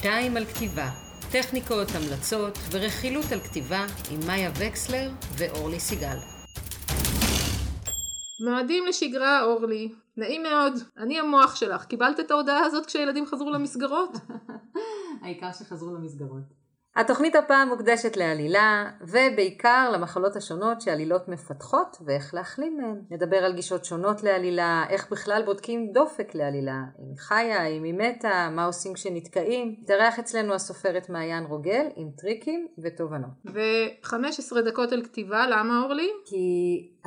שתיים על כתיבה, טכניקות, המלצות ורכילות על כתיבה עם מאיה וקסלר ואורלי סיגל. מועדים לשגרה, אורלי. נעים מאוד. אני המוח שלך. קיבלת את ההודעה הזאת כשהילדים חזרו למסגרות? העיקר שחזרו למסגרות. התוכנית הפעם מוקדשת לעלילה, ובעיקר למחלות השונות שעלילות מפתחות ואיך להחלים מהן. נדבר על גישות שונות לעלילה, איך בכלל בודקים דופק לעלילה, אם היא חיה, אם היא מתה, מה עושים כשנתקעים. תארח אצלנו הסופרת מעיין רוגל עם טריקים ותובנות. ו-15 דקות על כתיבה, למה אורלי? כי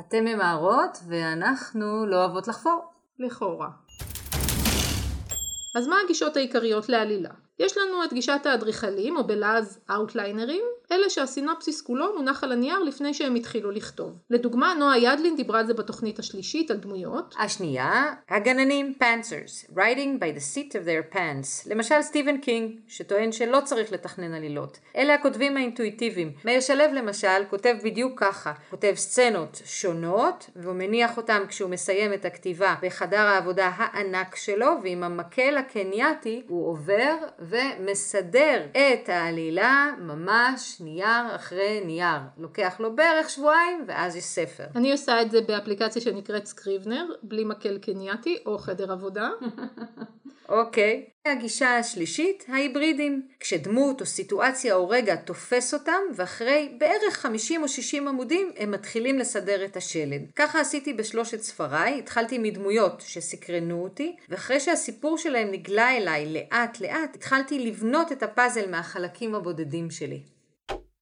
אתם ממהרות ואנחנו לא אוהבות לחפור. לכאורה. אז מה הגישות העיקריות לעלילה? יש לנו את גישת האדריכלים, או בלעז אאוטליינרים, אלה שהסינופסיס כולו מונח על הנייר לפני שהם התחילו לכתוב. לדוגמה, נועה ידלין דיברה על זה בתוכנית השלישית על דמויות. השנייה, הגננים pantsers, writing by the seat of their pants. למשל סטיבן קינג, שטוען שלא צריך לתכנן עלילות. אלה הכותבים האינטואיטיביים. מאיר שלו למשל כותב בדיוק ככה, כותב סצנות שונות, והוא מניח אותם כשהוא מסיים את הכתיבה בחדר העבודה הענק שלו, ועם המקל הקנייתי הוא עובר ומסדר את העלילה ממש נייר אחרי נייר. לוקח לו בערך שבועיים ואז יש ספר. אני עושה את זה באפליקציה שנקראת סקריבנר, בלי מקל קנייתי או חדר עבודה. אוקיי. הגישה השלישית, ההיברידים. כשדמות או סיטואציה או רגע תופס אותם, ואחרי בערך 50 או 60 עמודים הם מתחילים לסדר את השלד. ככה עשיתי בשלושת ספריי, התחלתי מדמויות שסקרנו אותי, ואחרי שהסיפור שלהם נגלה אליי לאט לאט, התחלתי לבנות את הפאזל מהחלקים הבודדים שלי.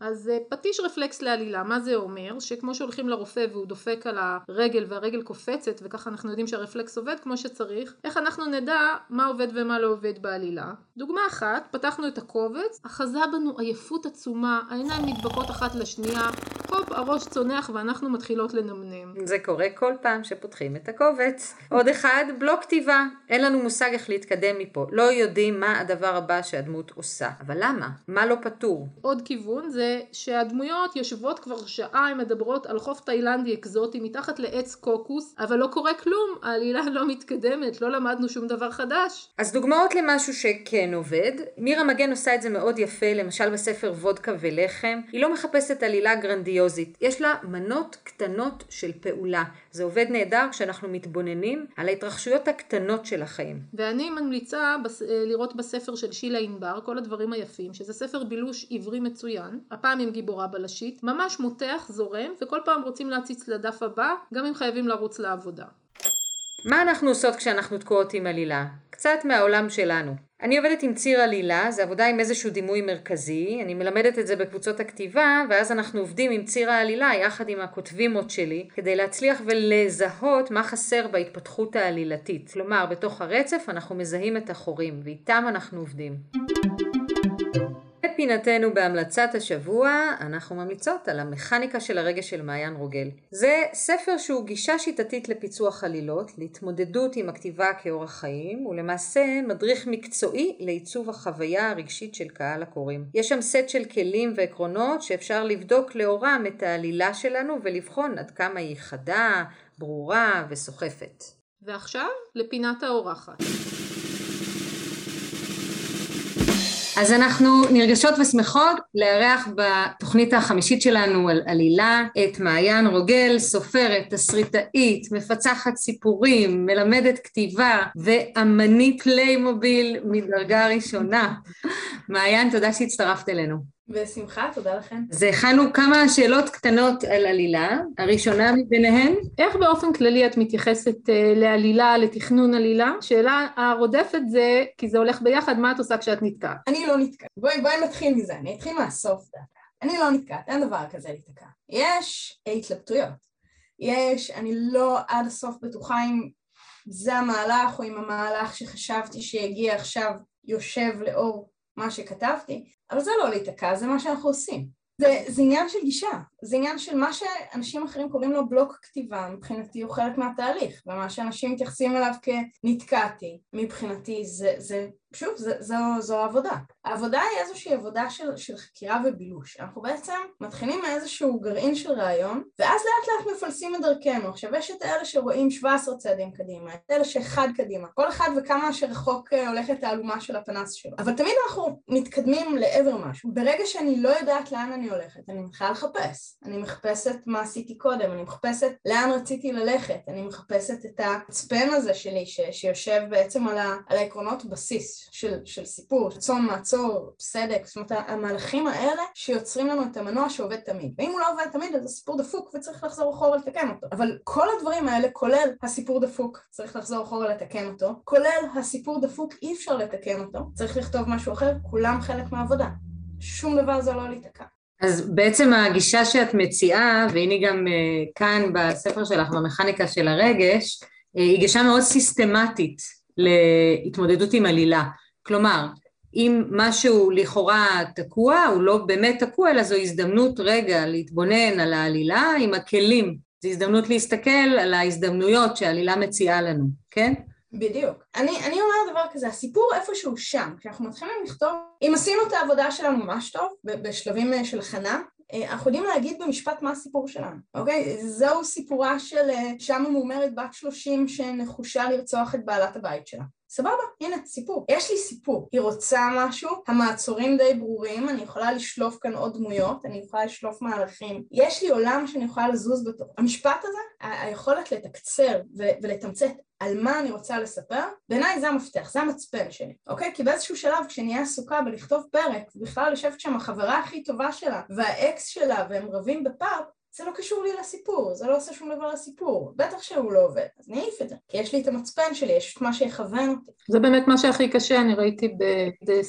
אז אה, פטיש רפלקס לעלילה, מה זה אומר? שכמו שהולכים לרופא והוא דופק על הרגל והרגל קופצת וככה אנחנו יודעים שהרפלקס עובד כמו שצריך, איך אנחנו נדע מה עובד ומה לא עובד בעלילה? דוגמה אחת, פתחנו את הקובץ, אחזה בנו עייפות עצומה, העיניים נדבקות אחת לשנייה, הופ, הראש צונח ואנחנו מתחילות לנמנם. זה קורה כל פעם שפותחים את הקובץ. עוד אחד, בלוק כתיבה. אין לנו מושג איך להתקדם מפה. לא יודעים מה הדבר הבא שהדמות עושה. אבל למה? מה לא פתור? עוד כיוון זה שהדמויות יושבות כבר שעה, הן מדברות על חוף תאילנדי אקזוטי מתחת לעץ קוקוס, אבל לא קורה כלום, העלילה לא מתקדמת, לא למדנו שום דבר חדש. אז דוגמאות למשהו שכן עובד, מירה מגן עושה את זה מאוד יפה, למשל בספר וודקה ולחם, היא לא מחפשת עלילה גרנדיוזית, יש לה מנות קטנות של פעולה. זה עובד נהדר כשאנחנו מתבוננים על ההתרחשויות הקטנות של החיים. ואני ממליצה בס... לראות בספר של שילה ענבר, כל הדברים היפים, שזה ספר בילוש עברי מצוין, הפעם עם גיבורה בלשית, ממש מותח, זורם, וכל פעם רוצים להציץ לדף הבא, גם אם חייבים לרוץ לעבודה. מה אנחנו עושות כשאנחנו תקועות עם עלילה? קצת מהעולם שלנו. אני עובדת עם ציר עלילה, זה עבודה עם איזשהו דימוי מרכזי, אני מלמדת את זה בקבוצות הכתיבה, ואז אנחנו עובדים עם ציר העלילה יחד עם הכותבימות שלי, כדי להצליח ולזהות מה חסר בהתפתחות העלילתית. כלומר, בתוך הרצף אנחנו מזהים את החורים, ואיתם אנחנו עובדים. בפינתנו בהמלצת השבוע, אנחנו ממליצות על המכניקה של הרגש של מעיין רוגל. זה ספר שהוא גישה שיטתית לפיצוח עלילות, להתמודדות עם הכתיבה כאורח חיים, ולמעשה מדריך מקצועי לעיצוב החוויה הרגשית של קהל הקוראים. יש שם סט של כלים ועקרונות שאפשר לבדוק לאורם את העלילה שלנו ולבחון עד כמה היא חדה, ברורה וסוחפת. ועכשיו לפינת האורחת. אז אנחנו נרגשות ושמחות לארח בתוכנית החמישית שלנו על עלילה את מעיין רוגל, סופרת, תסריטאית, מפצחת סיפורים, מלמדת כתיבה ואמנית פליימוביל מדרגה ראשונה. מעיין, תודה שהצטרפת אלינו. בשמחה, תודה לכם. אז הכנו כמה שאלות קטנות על עלילה, הראשונה מביניהן. איך באופן כללי את מתייחסת uh, לעלילה, לתכנון עלילה? שאלה הרודפת זה, כי זה הולך ביחד, מה את עושה כשאת נתקעת? אני לא נתקעת. בואי, בואי נתחיל מזה, אני אתחיל מהסוף דווקא. אני לא נתקעת, אין דבר כזה להיתקע. יש התלבטויות. יש, אני לא עד הסוף בטוחה אם זה המהלך או אם המהלך שחשבתי שיגיע עכשיו יושב לאור מה שכתבתי, אבל זה לא להיתקע, זה מה שאנחנו עושים. זה, זה עניין של גישה. זה עניין של מה שאנשים אחרים קוראים לו בלוק כתיבה, מבחינתי הוא חלק מהתהליך, ומה שאנשים מתייחסים אליו כנתקעתי, מבחינתי זה, זה שוב, זה, זו, זו העבודה. העבודה היא איזושהי עבודה של, של חקירה ובילוש. אנחנו בעצם מתחילים מאיזשהו גרעין של רעיון, ואז לאט לאט מפלסים את דרכנו. עכשיו יש את אלה שרואים 17 צעדים קדימה, את אלה שאחד קדימה, כל אחד וכמה שרחוק אה, הולכת האלומה של הפנס שלו. אבל תמיד אנחנו מתקדמים לעבר משהו. ברגע שאני לא יודעת לאן אני הולכת, אני מתחילה לחפש. אני מחפשת מה עשיתי קודם, אני מחפשת לאן רציתי ללכת, אני מחפשת את הספן הזה שלי ש, שיושב בעצם על, ה, על העקרונות בסיס. של, של סיפור, צום, מעצור, סדק, זאת אומרת המהלכים האלה שיוצרים לנו את המנוע שעובד תמיד. ואם הוא לא עובד תמיד אז הסיפור דפוק וצריך לחזור אחורה לתקן אותו. אבל כל הדברים האלה, כולל הסיפור דפוק, צריך לחזור אחורה לתקן אותו, כולל הסיפור דפוק אי אפשר לתקן אותו, צריך לכתוב משהו אחר, כולם חלק מהעבודה. שום דבר זה לא להיתקע. אז בעצם הגישה שאת מציעה, והנה גם uh, כאן בספר שלך, במכניקה של הרגש, uh, היא גישה מאוד סיסטמטית להתמודדות עם עלילה. כלומר, אם משהו לכאורה תקוע, הוא לא באמת תקוע, אלא זו הזדמנות רגע להתבונן על העלילה עם הכלים. זו הזדמנות להסתכל על ההזדמנויות שהעלילה מציעה לנו, כן? בדיוק. אני, אני אומרת דבר כזה, הסיפור איפשהו שם, כשאנחנו מתחילים לכתוב, אם עשינו את העבודה שלנו ממש טוב, בשלבים אה, של הכנה, אה, אנחנו יודעים להגיד במשפט מה הסיפור שלנו, אוקיי? זהו סיפורה של אה, שם המומרת בת שלושים שנחושה לרצוח את בעלת הבית שלה. סבבה, הנה, סיפור. יש לי סיפור. היא רוצה משהו, המעצורים די ברורים, אני יכולה לשלוף כאן עוד דמויות, אני יכולה לשלוף מהלכים. יש לי עולם שאני יכולה לזוז בתוך. המשפט הזה, היכולת לתקצר ולתמצת על מה אני רוצה לספר, בעיניי זה המפתח, זה המצפן שלי, אוקיי? כי באיזשהו שלב כשאני אהיה עסוקה בלכתוב פרק, ובכלל יושבת שם החברה הכי טובה שלה, והאקס שלה, והם רבים בפארק, זה לא קשור לי לסיפור, זה לא עושה שום דבר לסיפור, בטח שהוא לא עובד, אז אני אעיף את זה, כי יש לי את המצפן שלי, יש את מה שיכוון אותי. זה באמת מה שהכי קשה, אני ראיתי, ב...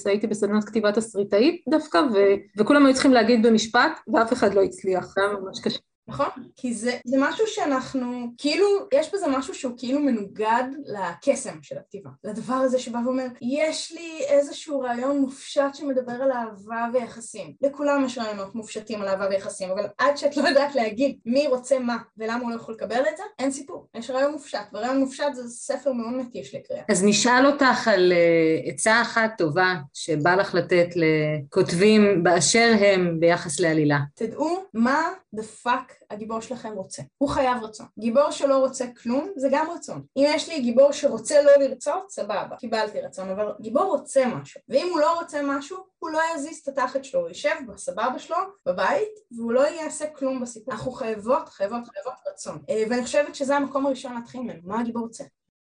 הייתי בסדנת כתיבת תסריטאית דווקא, ו... וכולם היו צריכים להגיד במשפט, ואף אחד לא הצליח, זה היה ממש קשה. נכון? כי זה, זה משהו שאנחנו, כאילו, יש בזה משהו שהוא כאילו מנוגד לקסם של הכתיבה. לדבר הזה שבא ואומר, יש לי איזשהו רעיון מופשט שמדבר על אהבה ויחסים. לכולם יש רעיונות מופשטים על אהבה ויחסים, אבל עד שאת לא יודעת להגיד מי רוצה מה ולמה הוא לא יכול לקבל את זה, אין סיפור. יש רעיון מופשט, ורעיון מופשט זה ספר מאוד מתיש לקריאה. אז נשאל אותך על uh, עצה אחת טובה שבא לך לתת לכותבים באשר הם ביחס לעלילה. תדעו מה the fuck הגיבור שלכם רוצה. הוא חייב רצון. גיבור שלא רוצה כלום זה גם רצון. אם יש לי גיבור שרוצה לא לרצות, סבבה, קיבלתי רצון, אבל גיבור רוצה משהו. ואם הוא לא רוצה משהו, הוא לא יזיז את התחת שלו, הוא יישב בסבבה שלו, בבית, והוא לא יעשה כלום בסיפור. אנחנו חייבות, חייבות, חייבות רצון. אה, ואני חושבת שזה המקום הראשון להתחיל ממנו, מה הגיבור רוצה.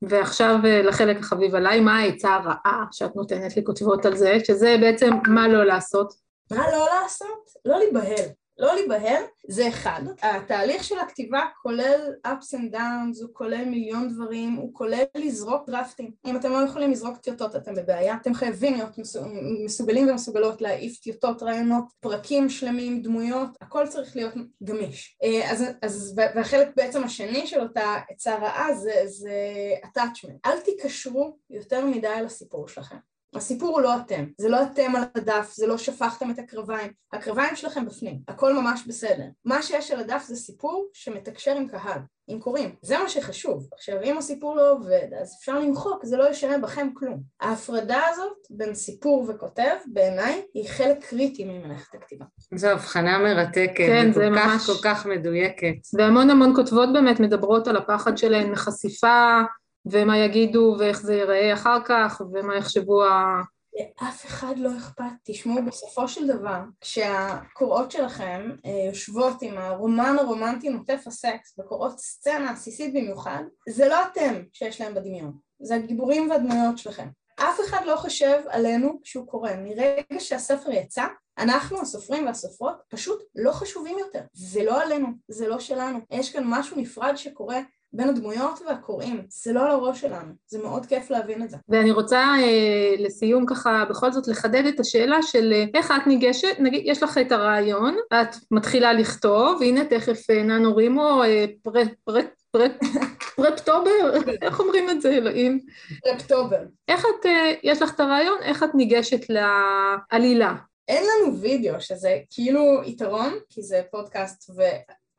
ועכשיו אה, לחלק החביב עליי, מה העצה הרעה שאת נותנת לכותבות על זה, שזה בעצם מה לא לעשות? מה לא לעשות? לא להיבהל. לא להיבהל, זה אחד. התהליך של הכתיבה כולל ups and downs, הוא כולל מיליון דברים, הוא כולל לזרוק דרפטים. אם אתם לא יכולים לזרוק טיוטות אתם בבעיה, אתם חייבים להיות מסוגלים ומסוגלות להעיף טיוטות, רעיונות, פרקים שלמים, דמויות, הכל צריך להיות גמיש. אה, אז, אז והחלק בעצם השני של אותה עצה רעה זה, זה attachment. אל תיקשרו יותר מדי לסיפור שלכם. הסיפור הוא לא אתם, זה לא אתם על הדף, זה לא שפכתם את הקרביים, הקרביים שלכם בפנים, הכל ממש בסדר. מה שיש על הדף זה סיפור שמתקשר עם קהל, עם קוראים, זה מה שחשוב. עכשיו אם הסיפור לא עובד אז אפשר למחוק, זה לא ישנה בכם כלום. ההפרדה הזאת בין סיפור וכותב בעיניי היא חלק קריטי ממלאכת הכתיבה. זו הבחנה מרתקת, כן, זה כך ממש... כל כך מדויקת. והמון המון כותבות באמת מדברות על הפחד שלהן מחשיפה ומה יגידו ואיך זה ייראה אחר כך ומה יחשבו ה... לאף אחד לא אכפת. תשמעו, בסופו של דבר, כשהקוראות שלכם אה, יושבות עם הרומן הרומנטי נוטף הסקס וקוראות סצנה עסיסית במיוחד, זה לא אתם שיש להם בדמיון, זה הגיבורים והדמויות שלכם. אף אחד לא חושב עלינו כשהוא קורא. מרגע שהספר יצא, אנחנו, הסופרים והסופרות, פשוט לא חשובים יותר. זה לא עלינו, זה לא שלנו. יש כאן משהו נפרד שקורה בין הדמויות והקוראים, זה לא על הראש שלנו, זה מאוד כיף להבין את זה. ואני רוצה אה, לסיום ככה בכל זאת לחדד את השאלה של אה, איך את ניגשת, נגיד יש לך את הרעיון, את מתחילה לכתוב, הנה תכף אה, NaNoWriMo, אה, פר, פר, פר, Preptober, איך אומרים את זה אלוהים? Preptober. איך את, אה, יש לך את הרעיון, איך את ניגשת לעלילה? אין לנו וידאו שזה כאילו יתרון, כי זה פודקאסט.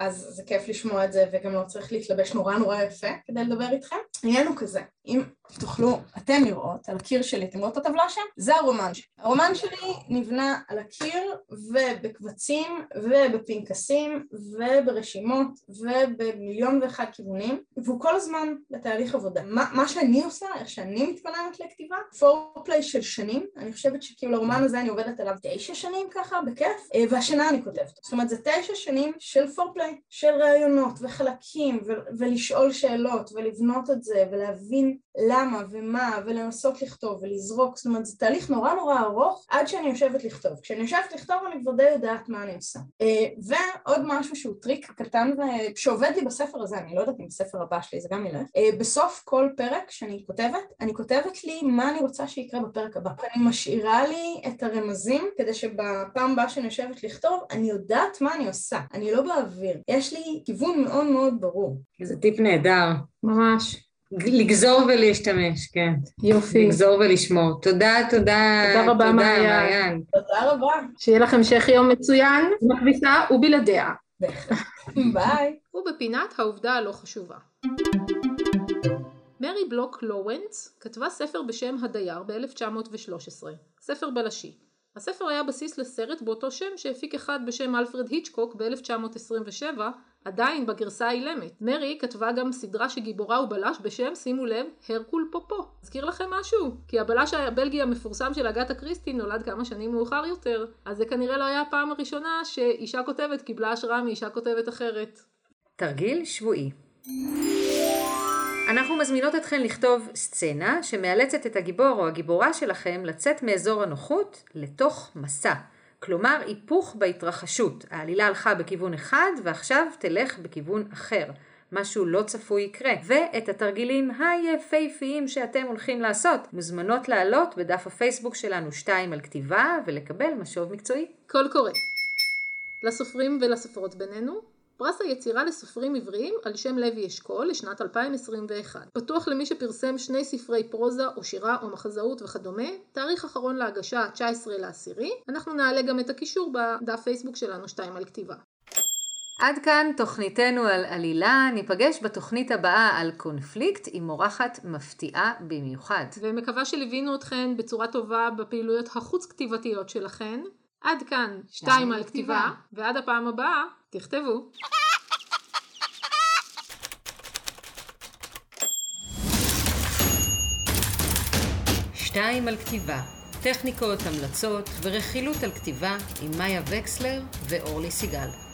אז זה כיף לשמוע את זה וגם לא צריך להתלבש נורא נורא יפה כדי לדבר איתכם. העניין הוא כזה, אם תוכלו אתם לראות על הקיר שלי, אתם רואות את הטבלה שם? זה הרומן שלי. הרומן שלי נבנה על הקיר ובקבצים ובפנקסים וברשימות ובמיליון ואחד כיוונים והוא כל הזמן בתהליך עבודה. מה, מה שאני עושה, איך שאני מתכוננת לכתיבה, פורפליי של שנים, אני חושבת שכאילו לרומן הזה אני עובדת עליו תשע שנים ככה, בכיף, אה, והשנה אני כותבת. זאת אומרת זה תשע שנים של פורפליי, של ראיונות וחלקים ו- ולשאול שאלות ולבנות את זה ולהבין למה ומה ולנסות לכתוב ולזרוק, זאת אומרת זה תהליך נורא נורא ארוך עד שאני יושבת לכתוב. כשאני יושבת לכתוב אני כבר די יודעת מה אני עושה. אה, ועוד משהו שהוא טריק קטן שעובד לי בספר הזה, אני לא יודעת אם בספר הבא שלי זה גם ילך, אה, בסוף כל פרק שאני כותבת, אני כותבת לי מה אני רוצה שיקרה בפרק הבא. אני משאירה לי את הרמזים כדי שבפעם הבאה שאני יושבת לכתוב אני יודעת מה אני עושה, אני לא באוויר. יש לי כיוון מאוד מאוד ברור. זה טיפ נהדר. ממש. לגזור ולהשתמש, כן. יופי. לגזור ולשמור. תודה, תודה. תודה רבה, מעיין. תודה רבה. שיהיה לכם המשך יום מצוין, בכביסה ובלעדיה. ביי. ובפינת העובדה הלא חשובה. מרי בלוק לורנס כתבה ספר בשם הדייר ב-1913, ספר בלשי. הספר היה בסיס לסרט באותו שם שהפיק אחד בשם אלפרד היצ'קוק ב-1927, עדיין בגרסה האילמת. מרי כתבה גם סדרה שגיבורה הוא בלש בשם, שימו לב, הרקול פופו. אזכיר לכם משהו? כי הבלש הבלגי המפורסם של אגתה קריסטי נולד כמה שנים מאוחר יותר, אז זה כנראה לא היה הפעם הראשונה שאישה כותבת קיבלה השראה מאישה כותבת אחרת. תרגיל שבועי. אנחנו מזמינות אתכן לכתוב סצנה שמאלצת את הגיבור או הגיבורה שלכם לצאת מאזור הנוחות לתוך מסע. כלומר היפוך בהתרחשות. העלילה הלכה בכיוון אחד ועכשיו תלך בכיוון אחר. משהו לא צפוי יקרה. ואת התרגילים היפהפיים שאתם הולכים לעשות מוזמנות לעלות בדף הפייסבוק שלנו 2 על כתיבה ולקבל משוב מקצועי. קול קורא. לסופרים ולסופרות בינינו, פרס היצירה לסופרים עבריים על שם לוי אשכול לשנת 2021. פתוח למי שפרסם שני ספרי פרוזה או שירה או מחזאות וכדומה, תאריך אחרון להגשה 19 לעשירי, אנחנו נעלה גם את הקישור בדף פייסבוק שלנו 2 על כתיבה. עד כאן תוכניתנו על עלילה, ניפגש בתוכנית הבאה על קונפליקט עם אורחת מפתיעה במיוחד. ומקווה שליווינו אתכן בצורה טובה בפעילויות החוץ כתיבתיות שלכן. עד כאן שתיים על כתיבה, ועד הפעם הבאה, תכתבו. שתיים על כתיבה, טכניקות, המלצות ורכילות על כתיבה עם מאיה וקסלר ואורלי סיגל.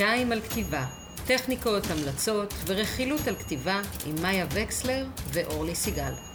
שתיים על כתיבה, טכניקות, המלצות ורכילות על כתיבה עם מאיה וקסלר ואורלי סיגל.